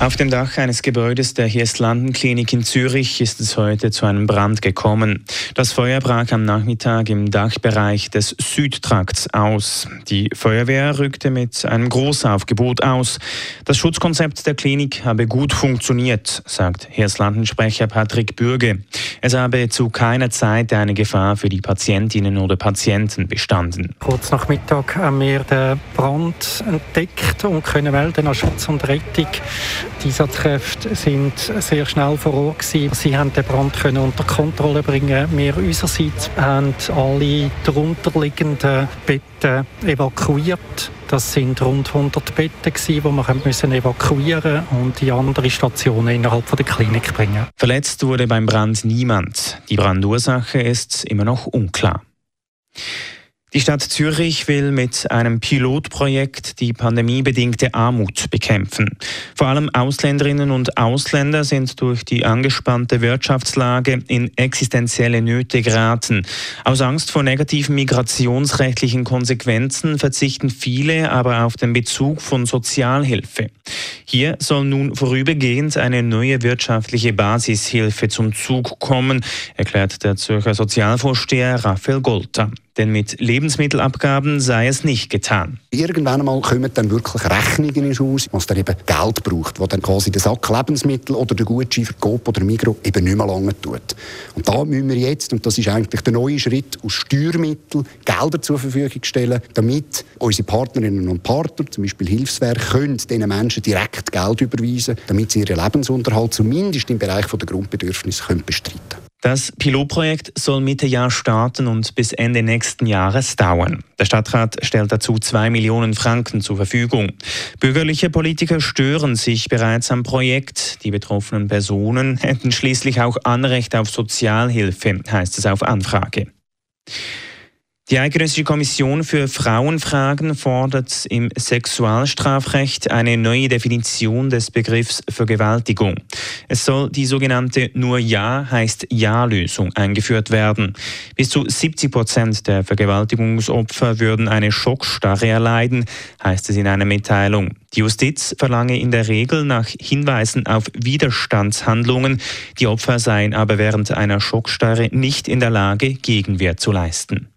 Auf dem Dach eines Gebäudes der Hirslanden-Klinik in Zürich ist es heute zu einem Brand gekommen. Das Feuer brach am Nachmittag im Dachbereich des Südtrakts aus. Die Feuerwehr rückte mit einem Großaufgebot aus. Das Schutzkonzept der Klinik habe gut funktioniert, sagt Hirslanden-Sprecher Patrick Bürge. Es habe zu keiner Zeit eine Gefahr für die Patientinnen oder Patienten bestanden. Kurz nach Mittag haben wir den Brand entdeckt und können melden an Schutz und Rettung die Einsatzkräfte sind sehr schnell vor Ort. Sie haben den Brand können unter Kontrolle bringen. Wir unsererseits haben alle darunterliegenden Betten evakuiert. Das sind rund 100 Betten, die wir müssen evakuieren und die andere Stationen innerhalb der Klinik bringen. Verletzt wurde beim Brand niemand. Die Brandursache ist immer noch unklar. Die Stadt Zürich will mit einem Pilotprojekt die pandemiebedingte Armut bekämpfen. Vor allem Ausländerinnen und Ausländer sind durch die angespannte Wirtschaftslage in existenzielle Nöte geraten. Aus Angst vor negativen migrationsrechtlichen Konsequenzen verzichten viele aber auf den Bezug von Sozialhilfe. Hier soll nun vorübergehend eine neue wirtschaftliche Basishilfe zum Zug kommen, erklärt der Zürcher Sozialvorsteher Raphael Golter denn mit Lebensmittelabgaben sei es nicht getan. Irgendwann einmal kommen dann wirklich Rechnungen ins Haus, was dann eben Geld braucht, wo dann quasi der Sack Lebensmittel oder der Gutschein für Coop oder Migro eben nicht mehr lange tut. Und da müssen wir jetzt, und das ist eigentlich der neue Schritt, aus Steuermitteln Gelder zur Verfügung stellen, damit unsere Partnerinnen und Partner, zum Beispiel Hilfswerke, können diesen Menschen direkt Geld überweisen, damit sie ihren Lebensunterhalt zumindest im Bereich der Grundbedürfnisse bestreiten können. Das Pilotprojekt soll Mitte Jahr starten und bis Ende nächsten Jahres dauern. Der Stadtrat stellt dazu zwei Millionen Franken zur Verfügung. Bürgerliche Politiker stören sich bereits am Projekt. Die betroffenen Personen hätten schließlich auch Anrecht auf Sozialhilfe, heißt es auf Anfrage. Die Eidgenössische Kommission für Frauenfragen fordert im Sexualstrafrecht eine neue Definition des Begriffs Vergewaltigung. Es soll die sogenannte Nur Ja heißt Ja-Lösung eingeführt werden. Bis zu 70 Prozent der Vergewaltigungsopfer würden eine Schockstarre erleiden, heißt es in einer Mitteilung. Die Justiz verlange in der Regel nach Hinweisen auf Widerstandshandlungen. Die Opfer seien aber während einer Schockstarre nicht in der Lage, Gegenwehr zu leisten.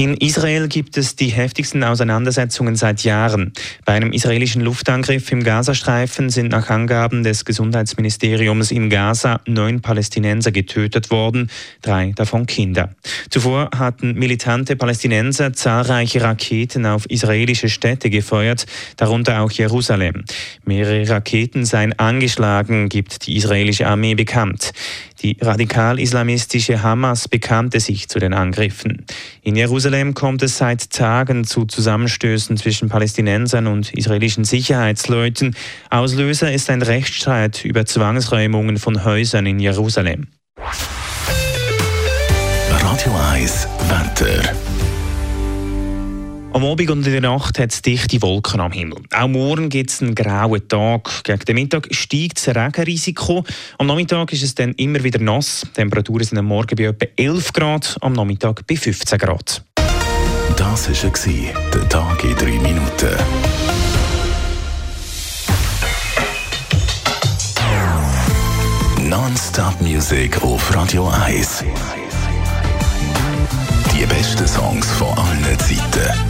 In Israel gibt es die heftigsten Auseinandersetzungen seit Jahren. Bei einem israelischen Luftangriff im Gazastreifen sind nach Angaben des Gesundheitsministeriums in Gaza neun Palästinenser getötet worden, drei davon Kinder. Zuvor hatten militante Palästinenser zahlreiche Raketen auf israelische Städte gefeuert, darunter auch Jerusalem. Mehrere Raketen seien angeschlagen, gibt die israelische Armee bekannt. Die radikal-islamistische Hamas bekannte sich zu den Angriffen. In Jerusalem kommt es seit Tagen zu Zusammenstößen zwischen Palästinensern und israelischen Sicherheitsleuten. Auslöser ist ein Rechtsstreit über Zwangsräumungen von Häusern in Jerusalem. Radio 1 Wetter. Am Abend und in der Nacht hat es dichte Wolken am Himmel. Auch morgen gibt es einen grauen Tag. Gegen den Mittag steigt das Regenrisiko. Am Nachmittag ist es dann immer wieder nass. Die Temperaturen sind am Morgen bei etwa 11 Grad, am Nachmittag bei 15 Grad. Das war der Tag in drei Minuten. Non-Stop-Musik auf Radio 1. Die besten Songs von allen Zeiten